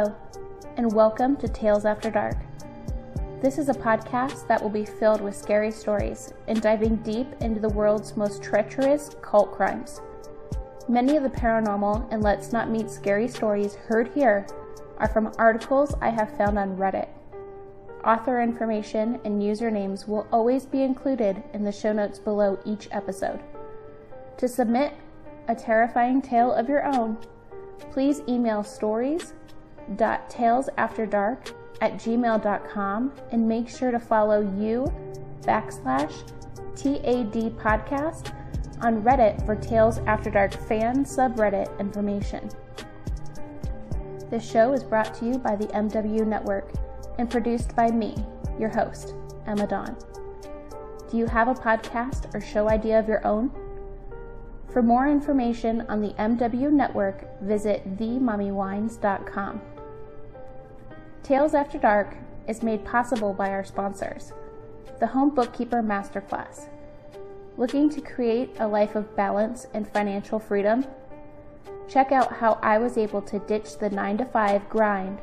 Hello, and welcome to Tales After Dark. This is a podcast that will be filled with scary stories and diving deep into the world's most treacherous cult crimes. Many of the paranormal and let's not meet scary stories heard here are from articles I have found on Reddit. Author information and usernames will always be included in the show notes below each episode. To submit a terrifying tale of your own, please email stories.talesafterdark at gmail.com and make sure to follow you backslash TAD podcast on Reddit for Tales After Dark fan subreddit information. This show is brought to you by the MW Network and produced by me, your host, Emma Dawn. Do you have a podcast or show idea of your own? For more information on the MW Network, visit themummywines.com. Tales After Dark is made possible by our sponsors, the Home Bookkeeper Masterclass. Looking to create a life of balance and financial freedom? Check out how I was able to ditch the 9 to 5 grind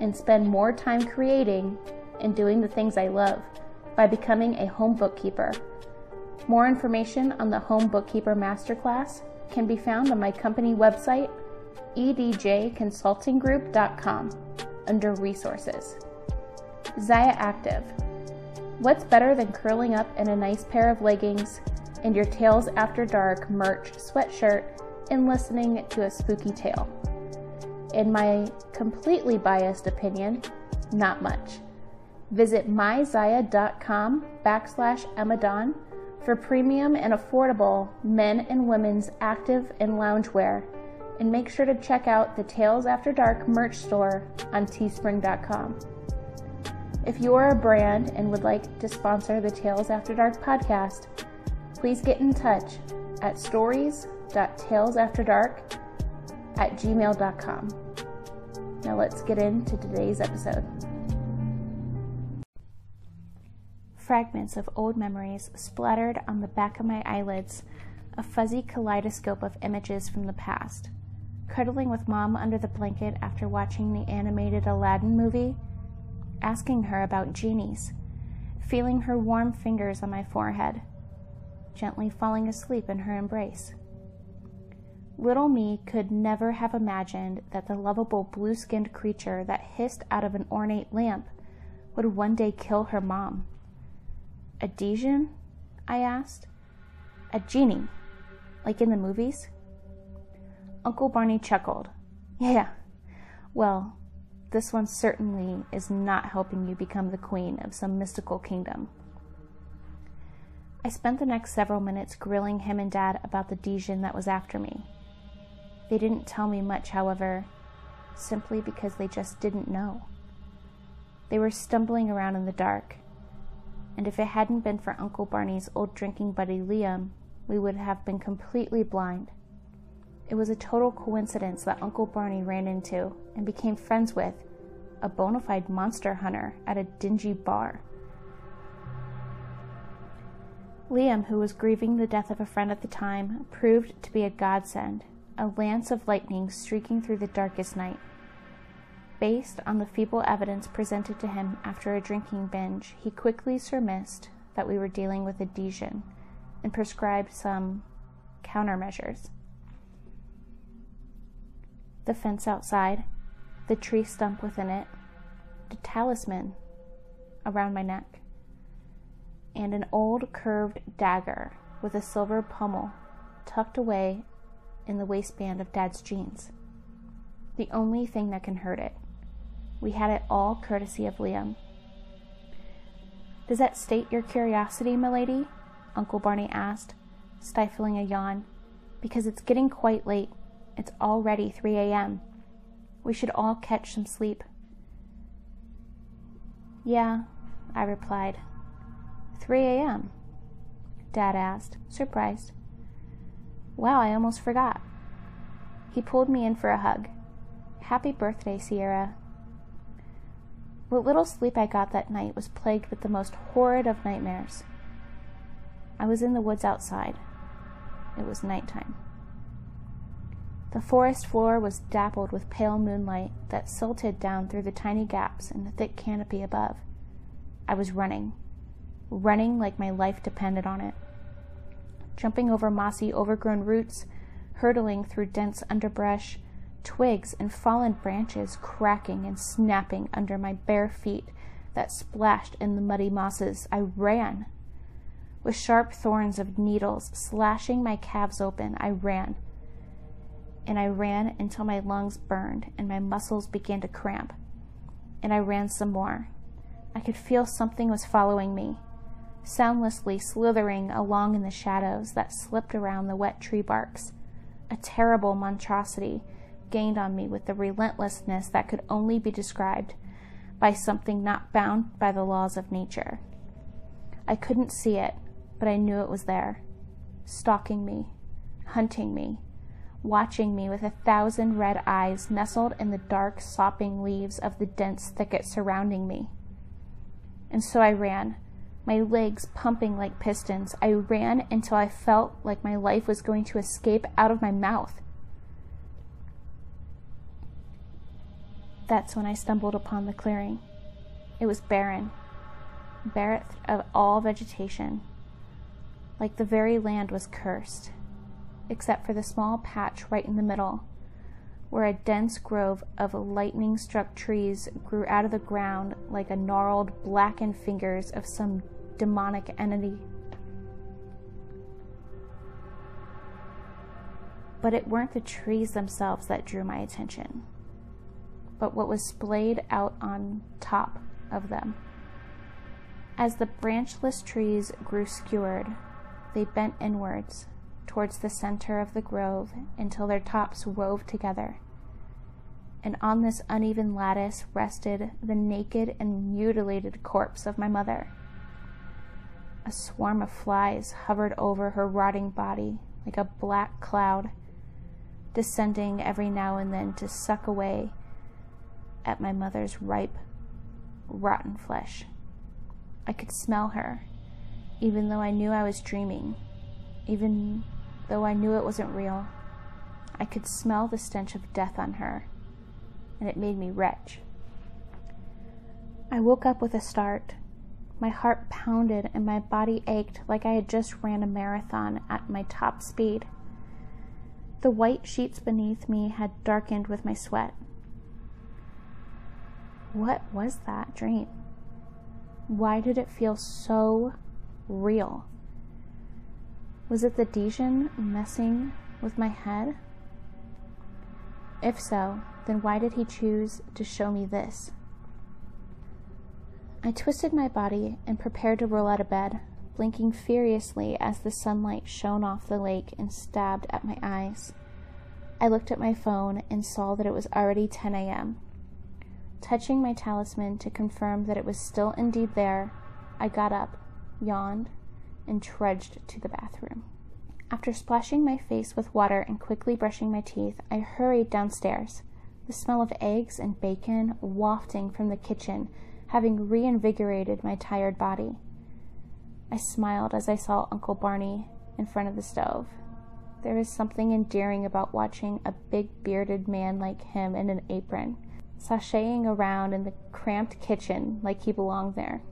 and spend more time creating and doing the things I love by becoming a home bookkeeper more information on the Home Bookkeeper Masterclass can be found on my company website, edjconsultinggroup.com, under Resources. Zaya Active. What's better than curling up in a nice pair of leggings and your Tales After Dark merch sweatshirt and listening to a spooky tale? In my completely biased opinion, not much. Visit myzaya.com backslash Emma for premium and affordable men and women's active and loungewear. And make sure to check out the Tales After Dark merch store on teespring.com. If you are a brand and would like to sponsor the Tales After Dark podcast, please get in touch at stories.talesafterdark at gmail.com. Now let's get into today's episode. Fragments of old memories splattered on the back of my eyelids, a fuzzy kaleidoscope of images from the past. Cuddling with mom under the blanket after watching the animated Aladdin movie, asking her about genies, feeling her warm fingers on my forehead, gently falling asleep in her embrace. Little me could never have imagined that the lovable blue skinned creature that hissed out of an ornate lamp would one day kill her mom. A Djinn? I asked. A genie, like in the movies? Uncle Barney chuckled. Yeah, well, this one certainly is not helping you become the queen of some mystical kingdom. I spent the next several minutes grilling him and Dad about the Djinn that was after me. They didn't tell me much, however, simply because they just didn't know. They were stumbling around in the dark, and if it hadn't been for Uncle Barney's old drinking buddy Liam, we would have been completely blind. It was a total coincidence that Uncle Barney ran into and became friends with a bona fide monster hunter at a dingy bar. Liam, who was grieving the death of a friend at the time, proved to be a godsend, a lance of lightning streaking through the darkest night. Based on the feeble evidence presented to him after a drinking binge, he quickly surmised that we were dealing with a Djinn and prescribed some countermeasures. The fence outside, the tree stump within it, the talisman around my neck, and an old curved dagger with a silver pommel tucked away in the waistband of Dad's jeans. The only thing that can hurt it. We had it all courtesy of Liam. Does that state your curiosity, milady? Uncle Barney asked, stifling a yawn. Because it's getting quite late. It's already 3 a.m. We should all catch some sleep. Yeah, I replied. 3 a.m., Dad asked, surprised. Wow, I almost forgot. He pulled me in for a hug. Happy birthday, Sierra, what little sleep I got that night was plagued with the most horrid of nightmares. I was in the woods outside. It was nighttime. The forest floor was dappled with pale moonlight that silted down through the tiny gaps in the thick canopy above. I was running, running like my life depended on it. Jumping over mossy, overgrown roots, hurtling through dense underbrush, twigs and fallen branches cracking and snapping under my bare feet that splashed in the muddy mosses. I ran. With sharp thorns of needles slashing my calves open, I ran. And I ran until my lungs burned and my muscles began to cramp. And I ran some more. I could feel something was following me, soundlessly slithering along in the shadows that slipped around the wet tree barks. A terrible monstrosity gained on me with the relentlessness that could only be described by something not bound by the laws of nature. I couldn't see it, but I knew it was there, stalking me, hunting me, watching me with a thousand red eyes nestled in the dark, sopping leaves of the dense thicket surrounding me. And so I ran, my legs pumping like pistons. I ran until I felt like my life was going to escape out of my mouth. That's when I stumbled upon the clearing. It was barren, bereft of all vegetation, like the very land was cursed, except for the small patch right in the middle, where a dense grove of lightning struck trees grew out of the ground like a gnarled, blackened fingers of some demonic entity. But it weren't the trees themselves that drew my attention but what was splayed out on top of them. As the branchless trees grew skewered, they bent inwards towards the center of the grove until their tops wove together. And on this uneven lattice rested the naked and mutilated corpse of my mother. A swarm of flies hovered over her rotting body like a black cloud, descending every now and then to suck away at my mother's ripe, rotten flesh. I could smell her, even though I knew I was dreaming, even though I knew it wasn't real. I could smell the stench of death on her, and it made me retch. I woke up with a start. My heart pounded and my body ached like I had just ran a marathon at my top speed. The white sheets beneath me had darkened with my sweat. What was that dream? Why did it feel so real? Was it the Djinn messing with my head? If so, then why did he choose to show me this? I twisted my body and prepared to roll out of bed, blinking furiously as the sunlight shone off the lake and stabbed at my eyes. I looked at my phone and saw that it was already 10 a.m. Touching my talisman to confirm that it was still indeed there, I got up, yawned, and trudged to the bathroom. After splashing my face with water and quickly brushing my teeth, I hurried downstairs, the smell of eggs and bacon wafting from the kitchen, having reinvigorated my tired body. I smiled as I saw Uncle Barney in front of the stove. There is something endearing about watching a big bearded man like him in an apron sashaying around in the cramped kitchen like he belonged there.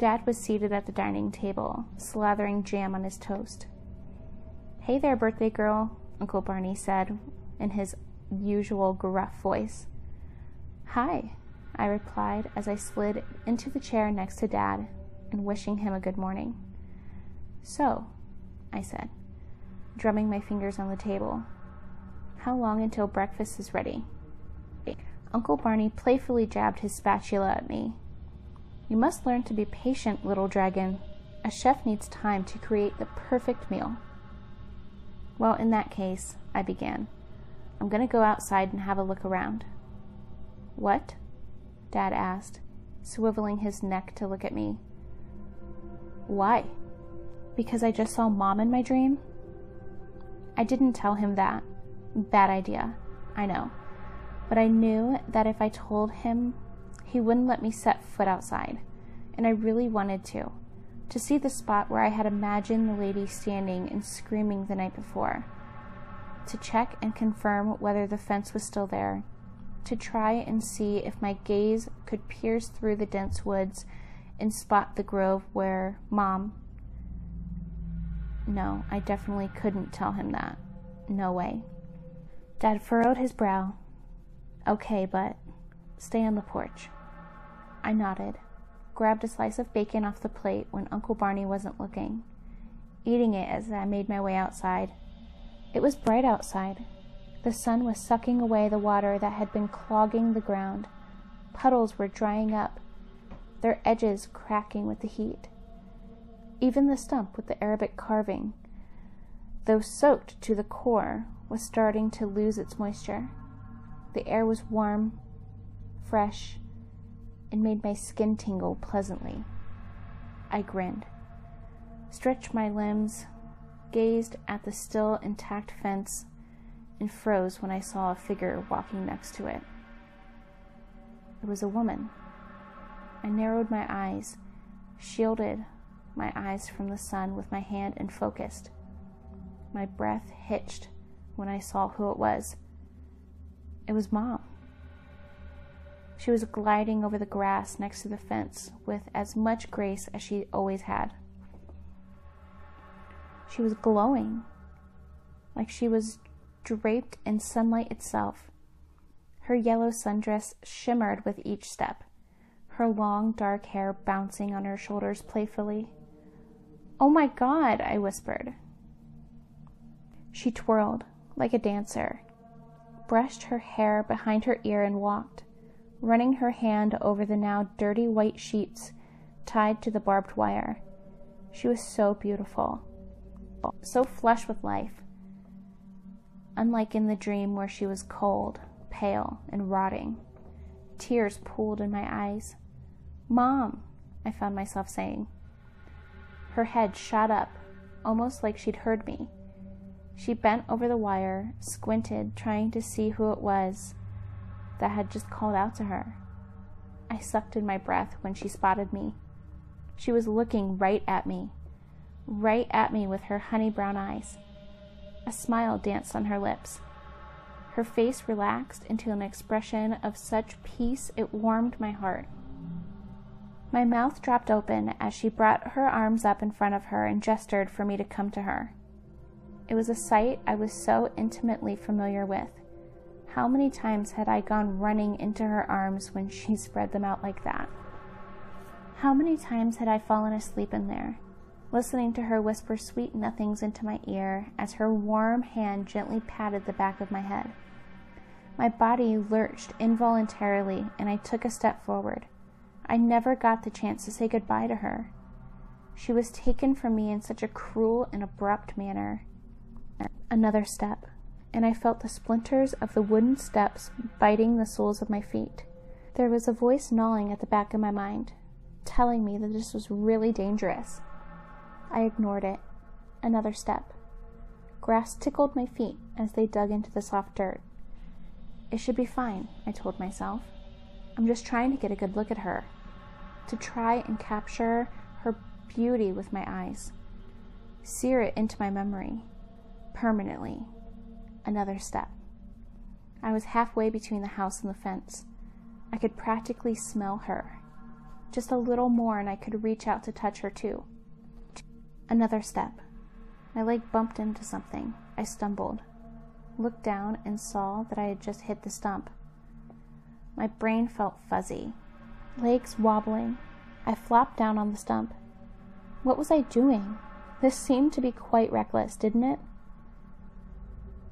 Dad was seated at the dining table, slathering jam on his toast. Hey there, birthday girl, Uncle Barney said in his usual gruff voice. Hi, I replied as I slid into the chair next to Dad and wishing him a good morning. So, I said, drumming my fingers on the table, how long until breakfast is ready? Uncle Barney playfully jabbed his spatula at me. You must learn to be patient, little dragon. A chef needs time to create the perfect meal. Well, in that case, I began. I'm going to go outside and have a look around. What? Dad asked, swiveling his neck to look at me. Why? Because I just saw Mom in my dream? I didn't tell him that. Bad idea. I know but I knew that if I told him, he wouldn't let me set foot outside, and I really wanted to. To see the spot where I had imagined the lady standing and screaming the night before. to check and confirm whether the fence was still there, to try and see if my gaze could pierce through the dense woods and spot the grove where Mom. No, I definitely couldn't tell him that. No way. Dad furrowed his brow. Okay, but stay on the porch. I nodded, grabbed a slice of bacon off the plate when Uncle Barney wasn't looking, eating it as I made my way outside. It was bright outside. The sun was sucking away the water that had been clogging the ground. Puddles were drying up, their edges cracking with the heat. Even the stump with the Arabic carving, though soaked to the core, was starting to lose its moisture. The air was warm, fresh, and made my skin tingle pleasantly. I grinned, stretched my limbs, gazed at the still intact fence, and froze when I saw a figure walking next to it. It was a woman. I narrowed my eyes, shielded my eyes from the sun with my hand, and focused. My breath hitched when I saw who it was. It was Mom. She was gliding over the grass next to the fence with as much grace as she always had. She was glowing, like she was draped in sunlight itself. Her yellow sundress shimmered with each step, her long dark hair bouncing on her shoulders playfully. Oh my God, I whispered. She twirled like a dancer, brushed her hair behind her ear, and walked, running her hand over the now dirty white sheets tied to the barbed wire. She was so beautiful, so flush with life, unlike in the dream where she was cold, pale, and rotting. Tears pooled in my eyes. Mom, I found myself saying. Her head shot up, almost like she'd heard me. She bent over the wire, squinted, trying to see who it was that had just called out to her. I sucked in my breath when she spotted me. She was looking right at me, right at me with her honey brown eyes. A smile danced on her lips. Her face relaxed into an expression of such peace it warmed my heart. My mouth dropped open as she brought her arms up in front of her and gestured for me to come to her. It was a sight I was so intimately familiar with. How many times had I gone running into her arms when she spread them out like that? How many times had I fallen asleep in there, listening to her whisper sweet nothings into my ear as her warm hand gently patted the back of my head? My body lurched involuntarily, and I took a step forward. I never got the chance to say goodbye to her. She was taken from me in such a cruel and abrupt manner. Another step, and I felt the splinters of the wooden steps biting the soles of my feet. There was a voice gnawing at the back of my mind, telling me that this was really dangerous. I ignored it. Another step. Grass tickled my feet as they dug into the soft dirt. It should be fine, I told myself. I'm just trying to get a good look at her, to try and capture her beauty with my eyes, sear it into my memory permanently. Another step. I was halfway between the house and the fence. I could practically smell her. Just a little more, and I could reach out to touch her too. Another step. My leg bumped into something. I stumbled, looked down, and saw that I had just hit the stump. My brain felt fuzzy, legs wobbling. I flopped down on the stump. What was I doing? This seemed to be quite reckless, didn't it?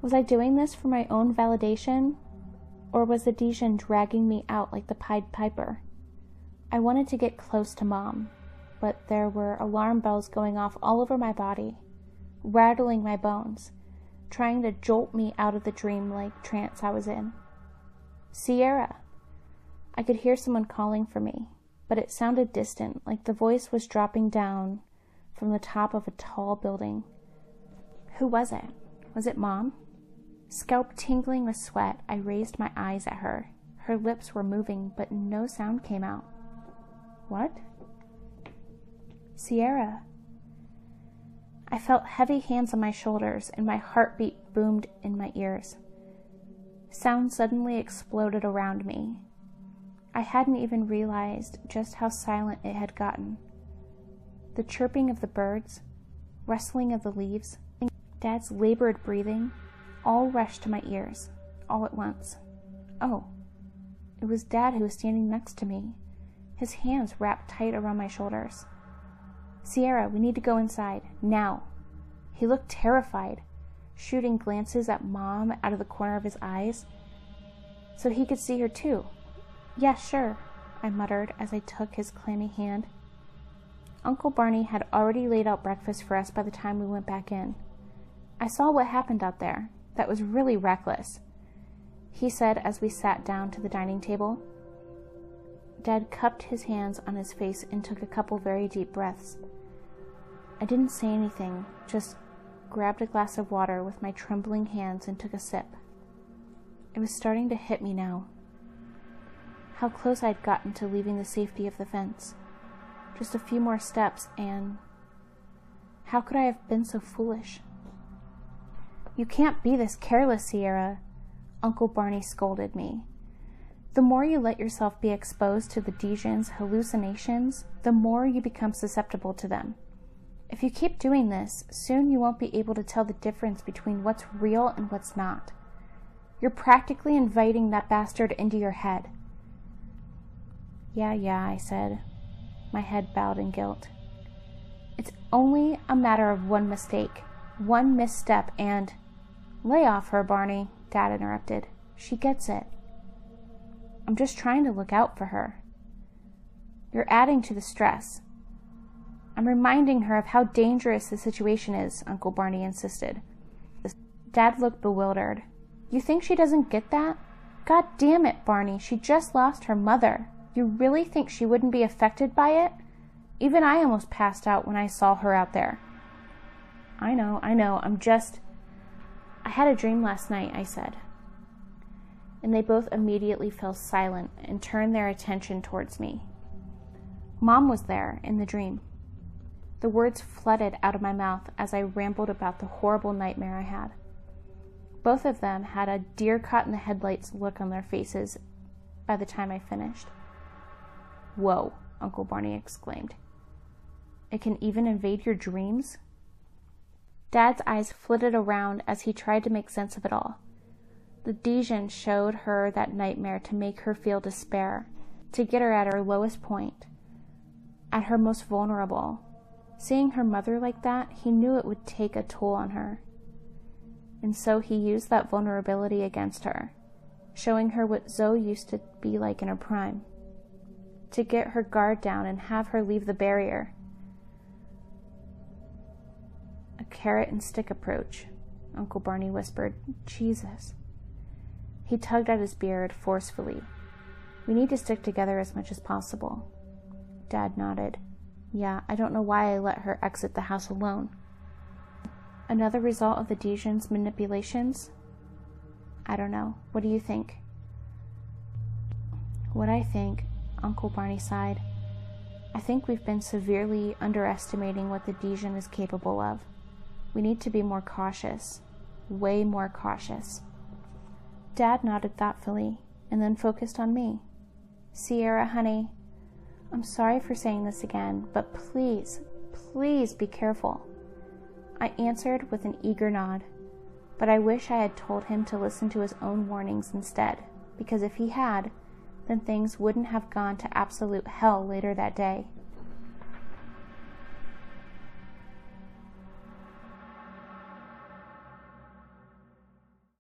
Was I doing this for my own validation? Or was Dijon dragging me out like the Pied Piper? I wanted to get close to Mom, but there were alarm bells going off all over my body, rattling my bones, trying to jolt me out of the dream-like trance I was in. Sierra! I could hear someone calling for me, but it sounded distant, like the voice was dropping down from the top of a tall building. Who was it? Was it Mom? Scalp tingling with sweat, I raised my eyes at her. Her lips were moving, but no sound came out. What? Sierra. I felt heavy hands on my shoulders, and my heartbeat boomed in my ears. Sound suddenly exploded around me. I hadn't even realized just how silent it had gotten. The chirping of the birds, rustling of the leaves, and Dad's labored breathing all rushed to my ears, all at once. Oh, it was Dad who was standing next to me, his hands wrapped tight around my shoulders. Sierra, we need to go inside, now. He looked terrified, shooting glances at Mom out of the corner of his eyes so he could see her too. Yes, yeah, sure, I muttered as I took his clammy hand. Uncle Barney had already laid out breakfast for us by the time we went back in. I saw what happened out there. That was really reckless, he said as we sat down to the dining table. Dad cupped his hands on his face and took a couple very deep breaths. I didn't say anything, just grabbed a glass of water with my trembling hands and took a sip. It was starting to hit me now. How close I'd gotten to leaving the safety of the fence. Just a few more steps, and how could I have been so foolish? You can't be this careless, Sierra, Uncle Barney scolded me. The more you let yourself be exposed to the Djinn's hallucinations, the more you become susceptible to them. If you keep doing this, soon you won't be able to tell the difference between what's real and what's not. You're practically inviting that bastard into your head. Yeah, yeah, I said, my head bowed in guilt. It's only a matter of one mistake, one misstep, and. Lay off her, Barney, Dad interrupted. She gets it. I'm just trying to look out for her. You're adding to the stress. I'm reminding her of how dangerous the situation is, Uncle Barney insisted. Dad looked bewildered. You think she doesn't get that? God damn it, Barney, she just lost her mother. You really think she wouldn't be affected by it? Even I almost passed out when I saw her out there. I know, I know, I'm just. I had a dream last night, I said. And they both immediately fell silent and turned their attention towards me. Mom was there in the dream. The words flooded out of my mouth as I rambled about the horrible nightmare I had. Both of them had a deer caught in the headlights look on their faces by the time I finished. Whoa, Uncle Barney exclaimed. It can even invade your dreams? Dad's eyes flitted around as he tried to make sense of it all. The Djinn showed her that nightmare to make her feel despair, to get her at her lowest point, at her most vulnerable. Seeing her mother like that, he knew it would take a toll on her. And so he used that vulnerability against her, showing her what Zoe used to be like in her prime. To get her guard down and have her leave the barrier, carrot and stick approach, Uncle Barney whispered. Jesus. He tugged at his beard forcefully. We need to stick together as much as possible. Dad nodded. Yeah, I don't know why I let her exit the house alone. Another result of the Djinn's manipulations? I don't know. What do you think? What I think, Uncle Barney sighed. I think we've been severely underestimating what the Djinn is capable of. We need to be more cautious, way more cautious. Dad nodded thoughtfully and then focused on me. Sierra, honey, I'm sorry for saying this again, but please, please be careful. I answered with an eager nod, but I wish I had told him to listen to his own warnings instead, because if he had, then things wouldn't have gone to absolute hell later that day.